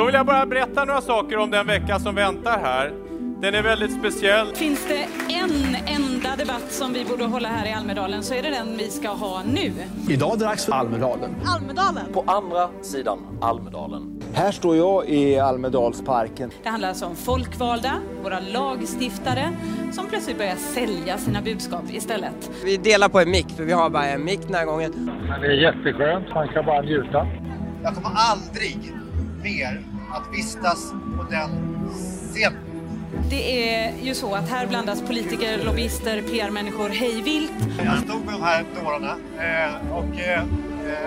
Då vill jag bara berätta några saker om den vecka som väntar här. Den är väldigt speciell. Finns det en enda debatt som vi borde hålla här i Almedalen så är det den vi ska ha nu. Idag är det dags för Almedalen. Almedalen. På andra sidan Almedalen. Här står jag i Almedalsparken. Det handlar alltså om folkvalda, våra lagstiftare, som plötsligt börjar sälja sina budskap istället. Vi delar på en mick, för vi har bara en mick den här gången. Men det är jätteskönt, man kan bara njuta. Jag kommer aldrig mer att vistas på den scenen. Det är ju så att här blandas politiker, lobbyister, PR-människor hejvilt. Jag stod med de här dårarna eh, och eh,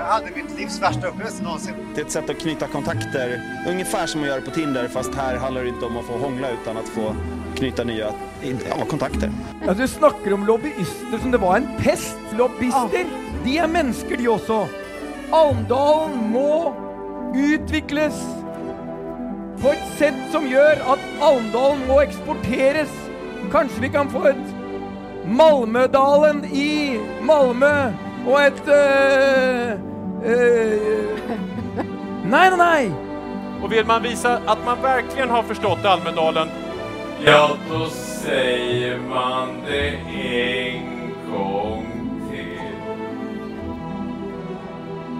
hade mitt livs värsta upplevelse någonsin. Det är ett sätt att knyta kontakter, ungefär som att göra på Tinder fast här handlar det inte om att få hångla utan att få knyta nya ja, kontakter. Ja, du snackar om lobbyister som det var en pest. Lobbyister, de är människor de också. Almdalen må utvecklas på ett sätt som gör att Almdalen må exporteras. Kanske vi kan få ett Malmödalen i Malmö och ett... Uh, uh, nej, nej, nej! Och vill man visa att man verkligen har förstått Almedalen, ja då säger man det en gång till.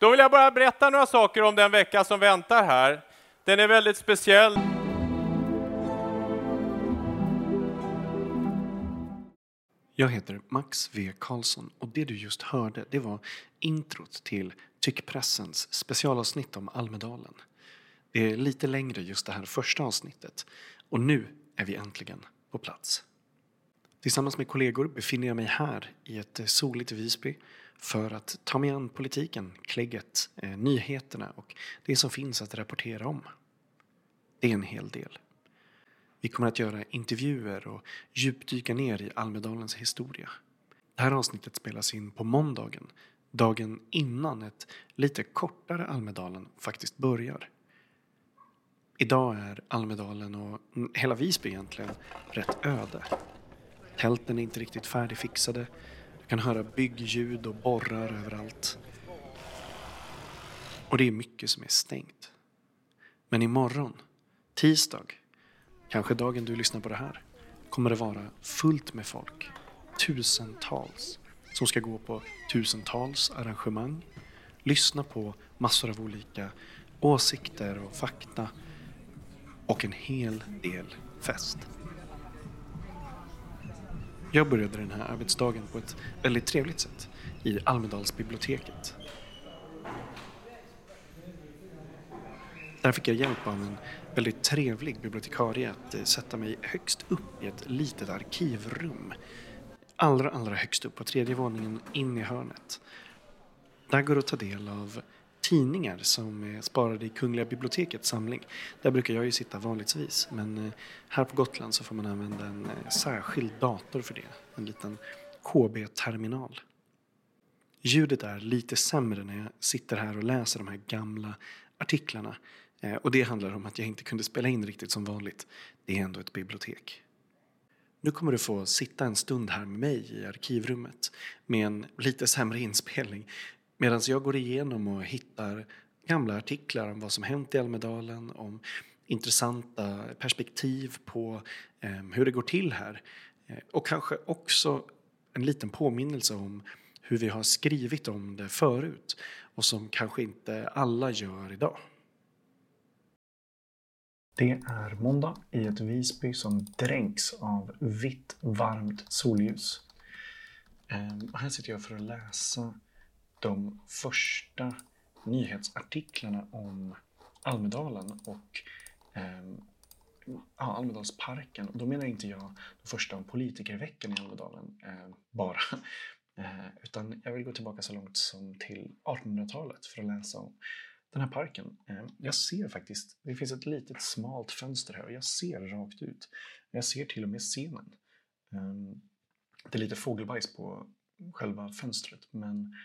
Då vill jag bara berätta några saker om den vecka som väntar här. Den är väldigt speciell. Jag heter Max V Karlsson och det du just hörde det var introt till Tyckpressens specialavsnitt om Almedalen. Det är lite längre just det här första avsnittet och nu är vi äntligen på plats. Tillsammans med kollegor befinner jag mig här i ett soligt Visby för att ta mig an politiken, klägget, eh, nyheterna och det som finns att rapportera om. Det är en hel del. Vi kommer att göra intervjuer och djupdyka ner i Almedalens historia. Det här avsnittet spelas in på måndagen, dagen innan ett lite kortare Almedalen faktiskt börjar. Idag är Almedalen och hela Visby egentligen rätt öde. Tälten är inte riktigt färdigfixade. Jag kan höra byggljud och borrar överallt. Och det är mycket som är stängt. Men imorgon, tisdag, kanske dagen du lyssnar på det här, kommer det vara fullt med folk. Tusentals. Som ska gå på tusentals arrangemang, lyssna på massor av olika åsikter och fakta och en hel del fest. Jag började den här arbetsdagen på ett väldigt trevligt sätt i Almedalsbiblioteket. Där fick jag hjälp av en väldigt trevlig bibliotekarie att eh, sätta mig högst upp i ett litet arkivrum. Allra, allra högst upp på tredje våningen in i hörnet. Där går det att ta del av tidningar som är sparade i Kungliga bibliotekets samling. Där brukar jag ju sitta vanligtvis men eh, här på Gotland så får man använda en eh, särskild dator för det. En liten KB-terminal. Ljudet är lite sämre när jag sitter här och läser de här gamla artiklarna. Eh, och det handlar om att jag inte kunde spela in riktigt som vanligt. Det är ändå ett bibliotek. Nu kommer du få sitta en stund här med mig i arkivrummet med en lite sämre inspelning medan jag går igenom och hittar gamla artiklar om vad som hänt i Almedalen, om intressanta perspektiv på eh, hur det går till här. Eh, och kanske också en liten påminnelse om hur vi har skrivit om det förut och som kanske inte alla gör idag. Det är måndag i ett Visby som dränks av vitt, varmt solljus. Ehm, och här sitter jag för att läsa de första nyhetsartiklarna om Almedalen och eh, ja, Almedalsparken. Då menar inte jag de första om politikerveckan i Almedalen eh, bara. Eh, utan jag vill gå tillbaka så långt som till 1800-talet för att läsa om den här parken. Eh, jag ser faktiskt, det finns ett litet smalt fönster här och jag ser rakt ut. Jag ser till och med scenen. Eh, det är lite fågelbajs på själva fönstret men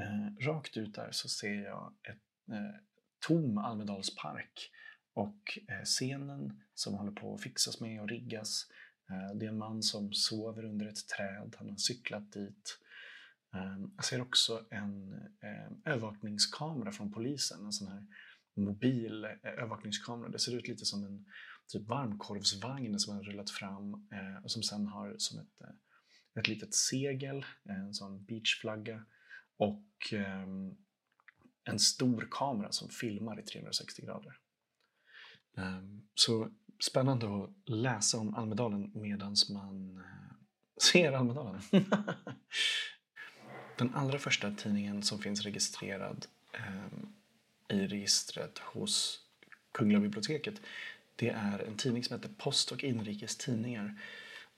Eh, rakt ut där så ser jag ett eh, tom Almedalspark och eh, scenen som håller på att fixas med och riggas. Eh, det är en man som sover under ett träd, han har cyklat dit. Eh, jag ser också en eh, övervakningskamera från polisen, en sån här mobil eh, övervakningskamera. Det ser ut lite som en typ varmkorvsvagn som har rullat fram eh, och som sen har som ett, eh, ett litet segel, en sån beachflagga och ehm, en stor kamera som filmar i 360 grader. Ehm, så spännande att läsa om Almedalen medan man eh, ser Almedalen. Den allra första tidningen som finns registrerad ehm, i registret hos Kungliga biblioteket det är en tidning som heter Post och Inrikes Tidningar.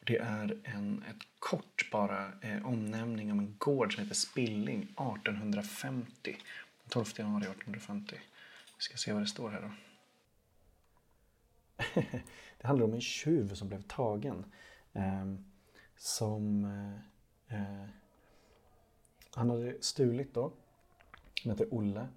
Det är en ett kort bara eh, omnämning om en gård som heter Spilling 1850. 12 januari 1850. Vi ska se vad det står här då. det handlar om en tjuv som blev tagen. Ehm, eh, som... Eh, han hade stulit då. Han heter Olle.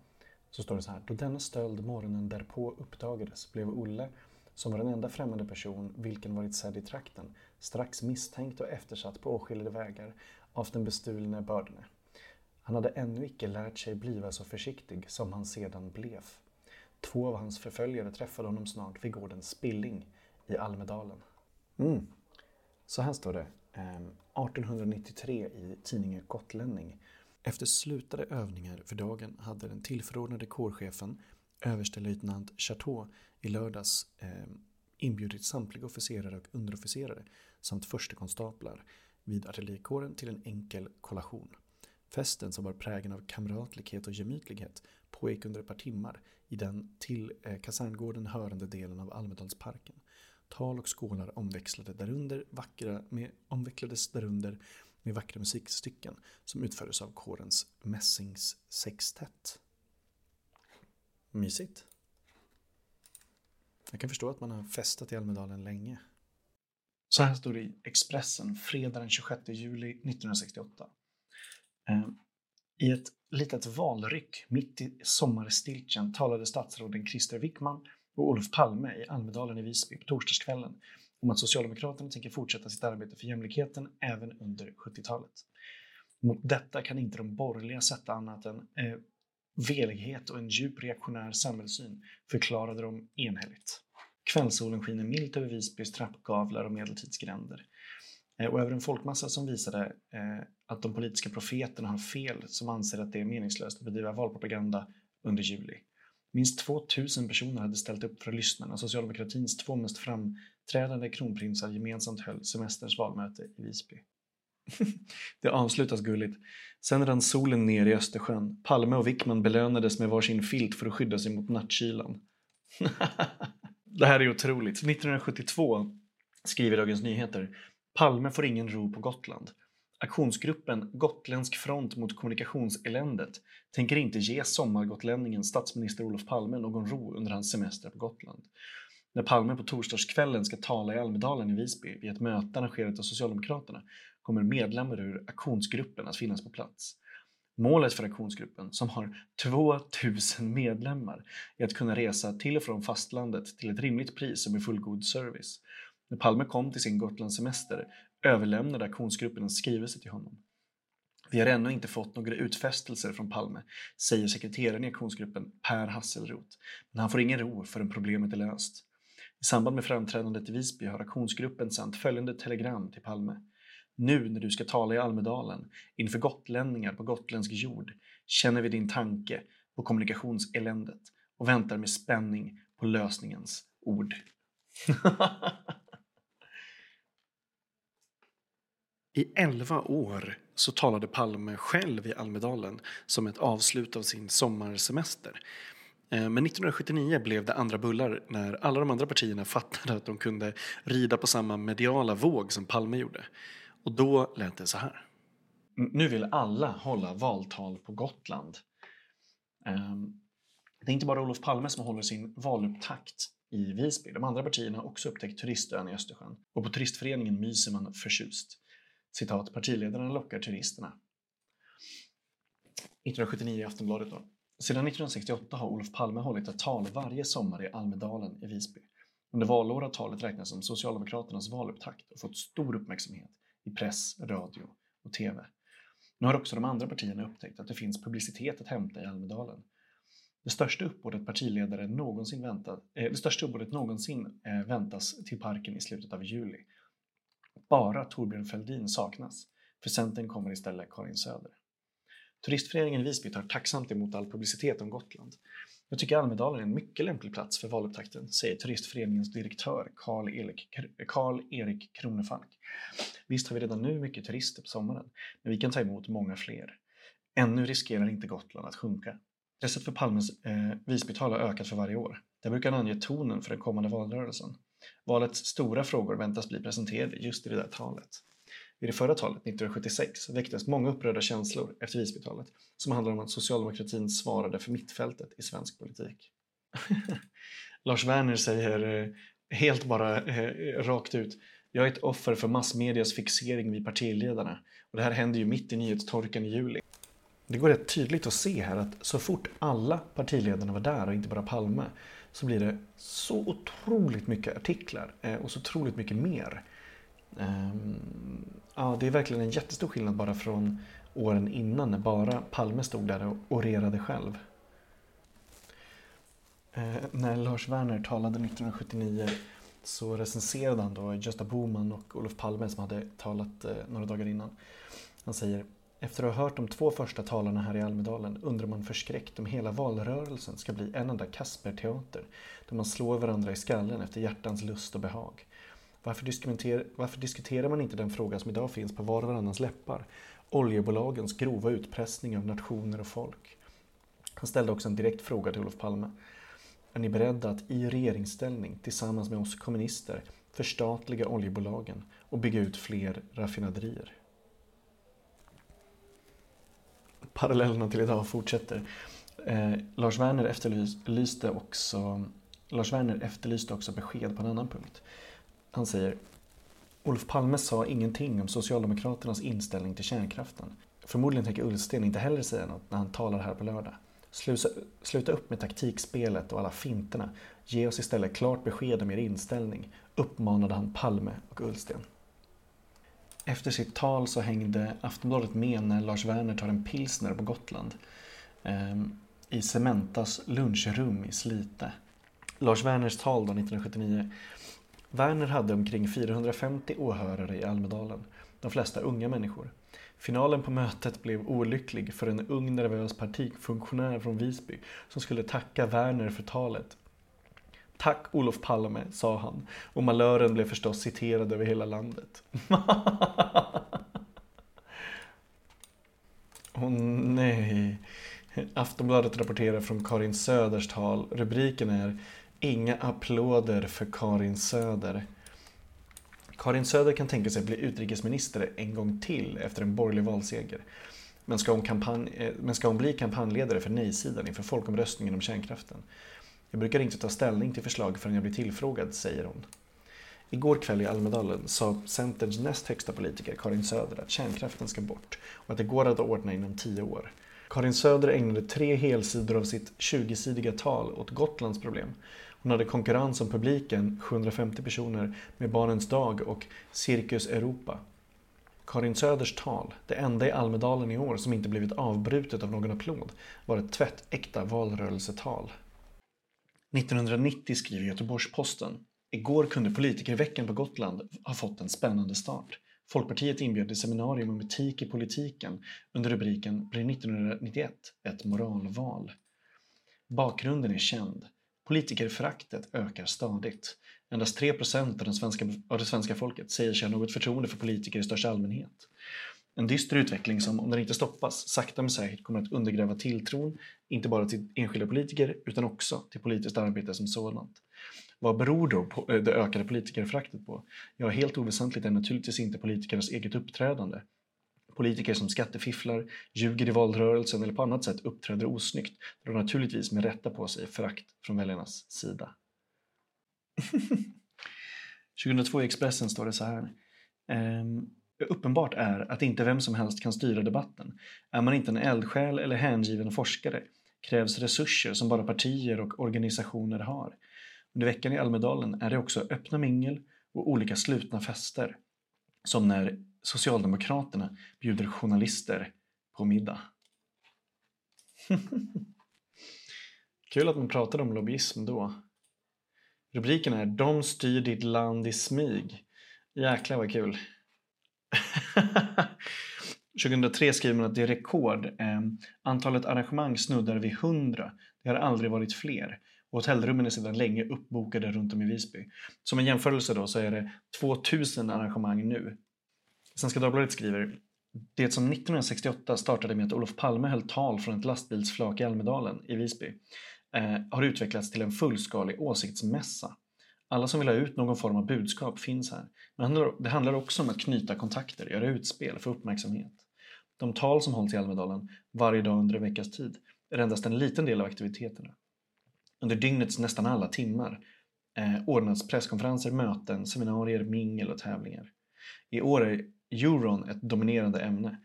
Så står det så här. Då denna stöld morgonen därpå uppdagades blev Olle, som var den enda främmande person vilken varit sedd i trakten, strax misstänkt och eftersatt på åtskilliga vägar av den bestulne bördene. Han hade ännu icke lärt sig bliva så försiktig som han sedan blev. Två av hans förföljare träffade honom snart vid gården Spilling i Almedalen. Mm. Så här står det. Ehm, 1893 i tidningen Gotlänning. Efter slutade övningar för dagen hade den tillförordnade kårchefen, överstelöjtnant Chateau, i lördags eh, inbjudit samtliga officerare och underofficerare samt förstekonstaplar vid artillerikåren till en enkel kollation. Festen som var prägen av kamratlighet och gemytlighet pågick under ett par timmar i den till eh, kaserngården hörande delen av Almedalsparken. Tal och skålar omväxlade därunder vackra med, omvecklades därunder med vackra musikstycken som utfördes av kårens mässingssextett. Mysigt. Jag kan förstå att man har festat i Almedalen länge. Så här står det i Expressen fredag den 26 juli 1968. Eh, I ett litet valryck mitt i sommarstiltjen talade statsråden Christer Wickman och Olof Palme i Almedalen i Visby på torsdagskvällen om att Socialdemokraterna tänker fortsätta sitt arbete för jämlikheten även under 70-talet. Mot detta kan inte de borgerliga sätta annat än eh, velighet och en djup reaktionär samhällssyn, förklarade de enhälligt. Kvällssolen skiner milt över Visbys trappgavlar och medeltidsgränder. Eh, och över en folkmassa som visade eh, att de politiska profeterna har fel som anser att det är meningslöst att bedriva valpropaganda under juli. Minst 2000 personer hade ställt upp för att lyssna när socialdemokratins två mest framträdande kronprinsar gemensamt höll semesterns valmöte i Visby. det avslutas gulligt. Sen rann solen ner i Östersjön. Palme och Wickman belönades med varsin filt för att skydda sig mot nattkylan. det här är otroligt. 1972 skriver Dagens Nyheter Palme får ingen ro på Gotland. Aktionsgruppen Gotländsk front mot kommunikationseländet tänker inte ge sommargotlänningen statsminister Olof Palme någon ro under hans semester på Gotland. När Palme på torsdagskvällen ska tala i Almedalen i Visby vid ett möte arrangerat av Socialdemokraterna kommer medlemmar ur aktionsgruppen att finnas på plats. Målet för aktionsgruppen, som har 2000 medlemmar, är att kunna resa till och från fastlandet till ett rimligt pris och med fullgod service. När Palme kom till sin Gotlandssemester överlämnade aktionsgruppen en skrivelse till honom. Vi har ännu inte fått några utfästelser från Palme, säger sekreteraren i aktionsgruppen Per Hasselroth, men han får ingen ro förrän problemet är löst. I samband med framträdandet i Visby har aktionsgruppen sänt följande telegram till Palme. Nu när du ska tala i Almedalen inför gotlänningar på gotländsk jord känner vi din tanke på kommunikationseländet och väntar med spänning på lösningens ord. I elva år så talade Palme själv i Almedalen som ett avslut av sin sommarsemester. Eh, men 1979 blev det andra bullar när alla de andra partierna fattade att de kunde rida på samma mediala våg som Palme gjorde. Och då lät det så här. Nu vill alla hålla valtal på Gotland. Ehm, det är inte bara Olof Palme som håller sin valupptakt i Visby. De andra partierna har också upptäckt turistön i Östersjön. Och på turistföreningen myser man förtjust. Citat, partiledarna lockar turisterna. 1979 i Aftonbladet då. Sedan 1968 har Olof Palme hållit ett tal varje sommar i Almedalen i Visby. Under valår har talet räknats som Socialdemokraternas valupptakt och fått stor uppmärksamhet i press, radio och TV. Nu har också de andra partierna upptäckt att det finns publicitet att hämta i Almedalen. Det största uppbådet partiledare någonsin väntat, eh, det största uppbådet någonsin eh, väntas till parken i slutet av juli. Bara Torbjörn Fälldin saknas. För Centern kommer istället Karin Söder. Turistföreningen Visby tar tacksamt emot all publicitet om Gotland. Jag tycker Almedalen är en mycket lämplig plats för valupptakten, säger Turistföreningens direktör Karl-Erik Karl Kronefalk. Visst har vi redan nu mycket turister på sommaren, men vi kan ta emot många fler. Ännu riskerar inte Gotland att sjunka. Intresset för Palmes eh, Visbytal har ökat för varje år. Det brukar han ange tonen för den kommande valrörelsen. Valets stora frågor väntas bli presenterade just i det där talet. Vid det förra talet, 1976, väcktes många upprörda känslor efter Visbytalet som handlar om att socialdemokratin svarade för mittfältet i svensk politik. Lars Werner säger eh, helt bara eh, rakt ut jag är ett offer för massmedias fixering vid partiledarna och det här händer ju mitt i nyhetstorkan i juli. Det går rätt tydligt att se här att så fort alla partiledarna var där och inte bara Palme så blir det så otroligt mycket artiklar eh, och så otroligt mycket mer. Ehm, ja, det är verkligen en jättestor skillnad bara från åren innan när bara Palme stod där och orerade själv. Ehm, när Lars Werner talade 1979 så recenserade han då Gösta Bohman och Olof Palme som hade talat eh, några dagar innan. Han säger efter att ha hört de två första talarna här i Almedalen undrar man förskräckt om hela valrörelsen ska bli en enda Kasperteater där man slår varandra i skallen efter hjärtans lust och behag. Varför diskuterar, varför diskuterar man inte den fråga som idag finns på var och varannans läppar? Oljebolagens grova utpressning av nationer och folk. Han ställde också en direkt fråga till Olof Palme. Är ni beredda att i regeringsställning tillsammans med oss kommunister förstatliga oljebolagen och bygga ut fler raffinaderier? Parallellerna till idag fortsätter. Eh, Lars Werner efterlyste också Lars Werner efterlyste också besked på en annan punkt. Han säger Olof Palme sa ingenting om Socialdemokraternas inställning till kärnkraften. Förmodligen tänker Ullsten inte heller säga något när han talar här på lördag. Sluta, sluta upp med taktikspelet och alla finterna. Ge oss istället klart besked om er inställning, uppmanade han Palme och Ullsten. Efter sitt tal så hängde Aftonbladet med när Lars Werner tar en pilsner på Gotland eh, i Cementas lunchrum i Slite. Lars Werners tal då 1979 Werner hade omkring 450 åhörare i Almedalen, de flesta unga människor. Finalen på mötet blev olycklig för en ung nervös partifunktionär från Visby som skulle tacka Werner för talet. Tack Olof Palme, sa han och malören blev förstås citerad över hela landet. Åh oh, nej. Aftonbladet rapporterar från Karin Söders tal. Rubriken är Inga applåder för Karin Söder. Karin Söder kan tänka sig att bli utrikesminister en gång till efter en borgerlig valseger. Men ska hon, kampanj, eh, men ska hon bli kampanjledare för nej-sidan inför folkomröstningen om kärnkraften? Jag brukar inte ta ställning till förslag förrän jag blir tillfrågad, säger hon. Igår kväll i Almedalen sa Centerns näst högsta politiker Karin Söder att kärnkraften ska bort och att det går att ordna inom tio år. Karin Söder ägnade tre helsidor av sitt 20-sidiga tal åt Gotlands problem. Hon hade konkurrens om publiken, 750 personer, med Barnens dag och Cirkus Europa. Karin Söders tal, det enda i Almedalen i år som inte blivit avbrutet av någon applåd, var ett tvättäkta valrörelsetal. 1990 skriver Göteborgs-Posten. Igår kunde politikerveckan på Gotland ha fått en spännande start. Folkpartiet inbjöd till seminarium om etik i politiken under rubriken Blir 1991 ett moralval? Bakgrunden är känd. Politikerföraktet ökar stadigt. Endast 3 av, den svenska, av det svenska folket säger sig ha något förtroende för politiker i största allmänhet. En dyster utveckling som, om den inte stoppas, sakta men säkert kommer att undergräva tilltron, inte bara till enskilda politiker, utan också till politiskt arbete som sådant. Vad beror då på eh, det ökade politikerföraktet på? Ja, helt oväsentligt är naturligtvis inte politikernas eget uppträdande. Politiker som skattefifflar, ljuger i valrörelsen eller på annat sätt uppträder osnyggt drar naturligtvis med rätta på sig förakt från väljarnas sida. 2002 i Expressen står det så här. Ehm, uppenbart är att inte vem som helst kan styra debatten. Är man inte en eldsjäl eller hängiven forskare krävs resurser som bara partier och organisationer har. Under veckan i Almedalen är det också öppna mingel och olika slutna fester. Som när Socialdemokraterna bjuder journalister på middag. Kul att man pratade om lobbyism då. Rubriken är De styr ditt land i smyg. Jäklar vad kul. 2003 skriver man att det är rekord. Ehm, antalet arrangemang snuddar vid 100. Det har aldrig varit fler. Och hotellrummen är sedan länge uppbokade runt om i Visby. Som en jämförelse då så är det 2000 arrangemang nu. Svenska Dagbladet skriver det som 1968 startade med att Olof Palme höll tal från ett lastbilsflak i Almedalen i Visby eh, har utvecklats till en fullskalig åsiktsmässa. Alla som vill ha ut någon form av budskap finns här. Men det handlar också om att knyta kontakter, göra utspel, få uppmärksamhet. De tal som hålls i Almedalen varje dag under en veckas tid är endast en liten del av aktiviteterna. Under dygnets nästan alla timmar eh, ordnas presskonferenser, möten, seminarier, mingel och tävlingar. I år är euron ett dominerande ämne.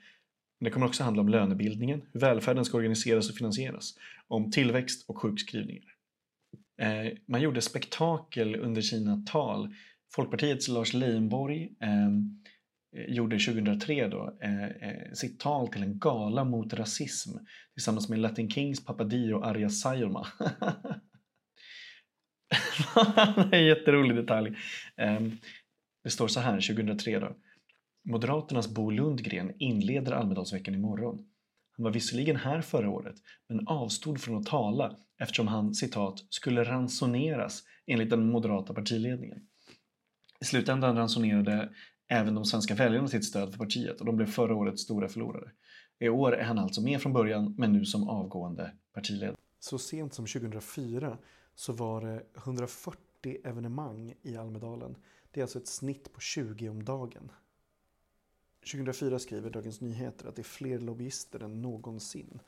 Det kommer också handla om lönebildningen, hur välfärden ska organiseras och finansieras, om tillväxt och sjukskrivningar. Eh, man gjorde spektakel under sina tal. Folkpartiets Lars Leijonborg eh, eh, gjorde 2003 då, eh, eh, sitt tal till en gala mot rasism tillsammans med Latin Kings Papadio och Arja Saijonmaa. det är en jätterolig detalj. Eh, det står så här 2003 då. Moderaternas Bo Lundgren inleder Almedalsveckan imorgon. Han var visserligen här förra året, men avstod från att tala eftersom han citat “skulle ransoneras” enligt den moderata partiledningen. I slutändan ransonerade även de svenska väljarna sitt stöd för partiet och de blev förra årets stora förlorare. I år är han alltså med från början, men nu som avgående partiledare. Så sent som 2004 så var det 140 evenemang i Almedalen. Det är alltså ett snitt på 20 om dagen. 2004 skriver Dagens Nyheter att det är fler lobbyister än någonsin.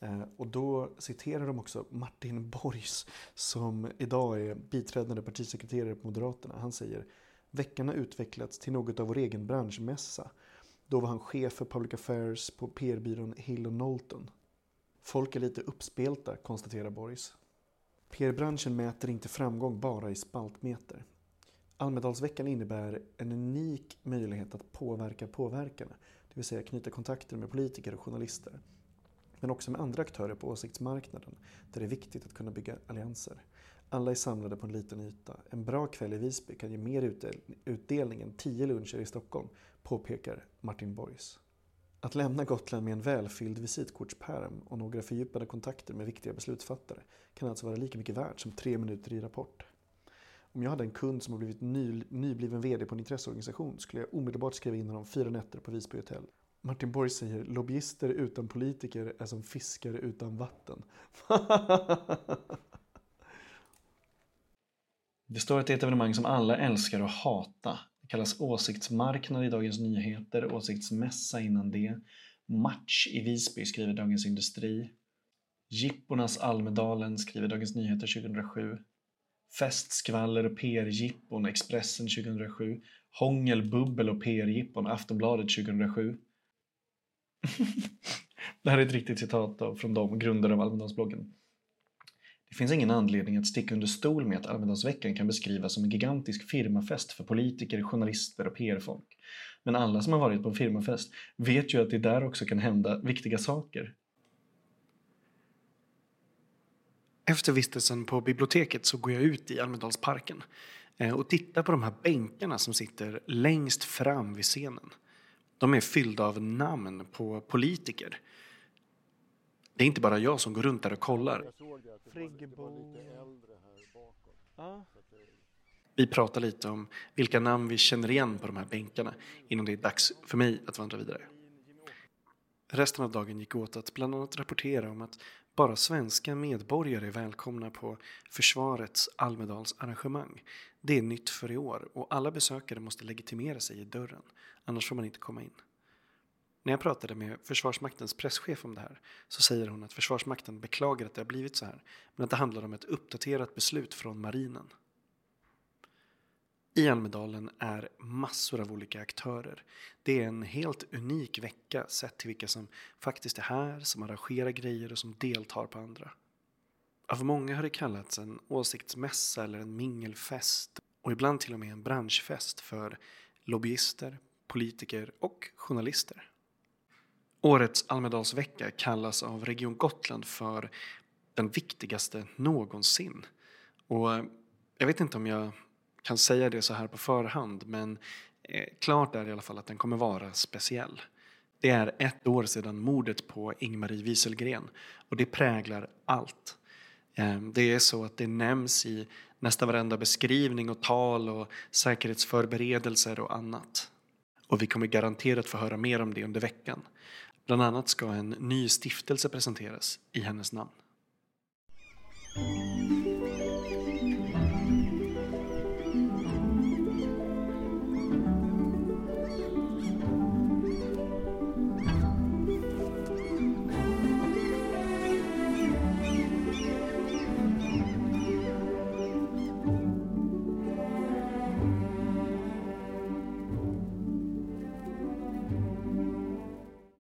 Eh, och då citerar de också Martin Borgs som idag är biträdande partisekreterare på Moderaterna. Han säger Veckan har utvecklats till något av vår egen branschmässa. Då var han chef för Public Affairs på PR-byrån Hill Knowlton. Folk är lite uppspelta, konstaterar Borgs. PR-branschen mäter inte framgång bara i spaltmeter. Almedalsveckan innebär en unik möjlighet att påverka påverkarna, det vill säga knyta kontakter med politiker och journalister. Men också med andra aktörer på åsiktsmarknaden, där det är viktigt att kunna bygga allianser. Alla är samlade på en liten yta. En bra kväll i Visby kan ge mer utdelning än tio luncher i Stockholm, påpekar Martin Borgs. Att lämna Gotland med en välfylld visitkortspärm och några fördjupade kontakter med viktiga beslutsfattare kan alltså vara lika mycket värt som tre minuter i Rapport. Om jag hade en kund som har blivit ny, nybliven VD på en intresseorganisation skulle jag omedelbart skriva in honom fyra nätter på Visby hotell. Martin Borg säger lobbyister utan politiker är som fiskare utan vatten. det står att det är ett evenemang som alla älskar att hata. Det kallas åsiktsmarknad i Dagens Nyheter, åsiktsmässa innan det. Match i Visby skriver Dagens Industri. Jippornas Almedalen skriver Dagens Nyheter 2007. Festskvaller och PR-jippon Expressen 2007. Hångel, bubbel och PR-jippon Aftonbladet 2007. det här är ett riktigt citat då, från de grundare av Almedalsbloggen. Det finns ingen anledning att sticka under stol med att Almedalsveckan kan beskrivas som en gigantisk firmafest för politiker, journalister och PR-folk. Men alla som har varit på en firmafest vet ju att det där också kan hända viktiga saker. Efter vistelsen på biblioteket så går jag ut i Almedalsparken eh, och tittar på de här bänkarna som sitter längst fram vid scenen. De är fyllda av namn på politiker. Det är inte bara jag som går runt där och kollar. Vi pratar lite om vilka namn vi känner igen på de här bänkarna innan det är dags för mig att vandra vidare. Resten av dagen gick åt att bland annat rapportera om att bara svenska medborgare är välkomna på Försvarets Almedalsarrangemang. Det är nytt för i år och alla besökare måste legitimera sig i dörren, annars får man inte komma in. När jag pratade med Försvarsmaktens presschef om det här så säger hon att Försvarsmakten beklagar att det har blivit så här, men att det handlar om ett uppdaterat beslut från marinen. I Almedalen är massor av olika aktörer. Det är en helt unik vecka sett till vilka som faktiskt är här, som arrangerar grejer och som deltar på andra. Av många har det kallats en åsiktsmässa eller en mingelfest och ibland till och med en branschfest för lobbyister, politiker och journalister. Årets Almedalsvecka kallas av Region Gotland för den viktigaste någonsin. Och jag vet inte om jag kan säga det så här på förhand, men eh, klart är i alla fall att den kommer vara speciell. Det är ett år sedan mordet på Ingmarie Wieselgren och det präglar allt. Ehm, det är så att det nämns i nästan varenda beskrivning och tal och säkerhetsförberedelser och annat. Och vi kommer garanterat få höra mer om det under veckan. Bland annat ska en ny stiftelse presenteras i hennes namn.